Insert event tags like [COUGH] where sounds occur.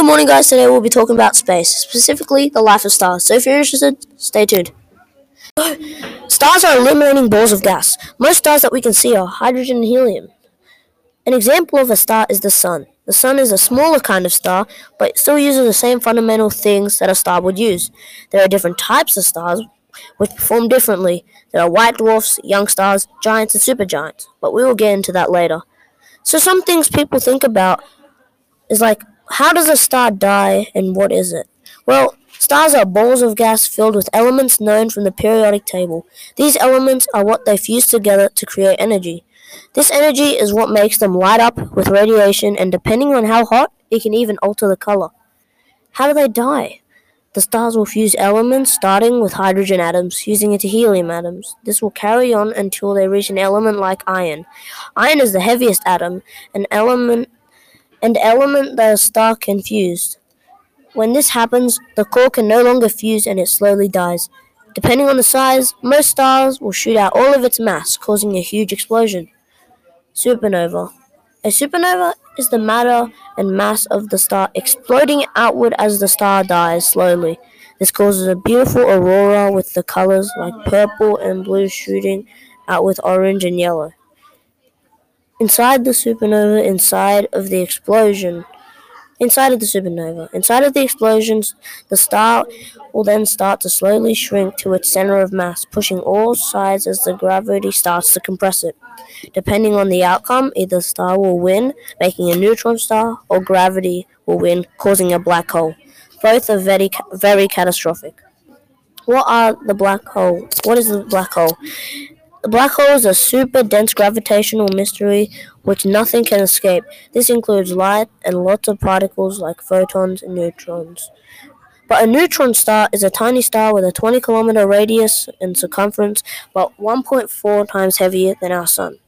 morning, guys. Today we'll be talking about space, specifically the life of stars. So if you're interested, stay tuned. [GASPS] Stars are illuminating balls of gas. Most stars that we can see are hydrogen and helium. An example of a star is the Sun. The Sun is a smaller kind of star, but it still uses the same fundamental things that a star would use. There are different types of stars which perform differently. There are white dwarfs, young stars, giants, and supergiants, but we will get into that later. So some things people think about is like, how does a star die and what is it? Well, stars are balls of gas filled with elements known from the periodic table. These elements are what they fuse together to create energy. This energy is what makes them light up with radiation, and depending on how hot, it can even alter the color. How do they die? The stars will fuse elements starting with hydrogen atoms, fusing into helium atoms. This will carry on until they reach an element like iron. Iron is the heaviest atom, an element and element that a star can fuse. When this happens, the core can no longer fuse and it slowly dies. Depending on the size, most stars will shoot out all of its mass, causing a huge explosion. Supernova. A supernova is the matter and mass of the star exploding outward as the star dies slowly. This causes a beautiful aurora with the colors like purple and blue shooting out with orange and yellow. Inside the supernova, inside of the explosion, inside of the supernova, inside of the explosions, the star will then start to slowly shrink to its center of mass, pushing all sides as the gravity starts to compress it. Depending on the outcome, either the star will win, making a neutron star, or gravity will win, causing a black hole. Both are very, very catastrophic. What are the black hole? What is the black hole? The black hole is a super dense gravitational mystery which nothing can escape. This includes light and lots of particles like photons and neutrons. But a neutron star is a tiny star with a 20 kilometer radius and circumference, but 1.4 times heavier than our sun.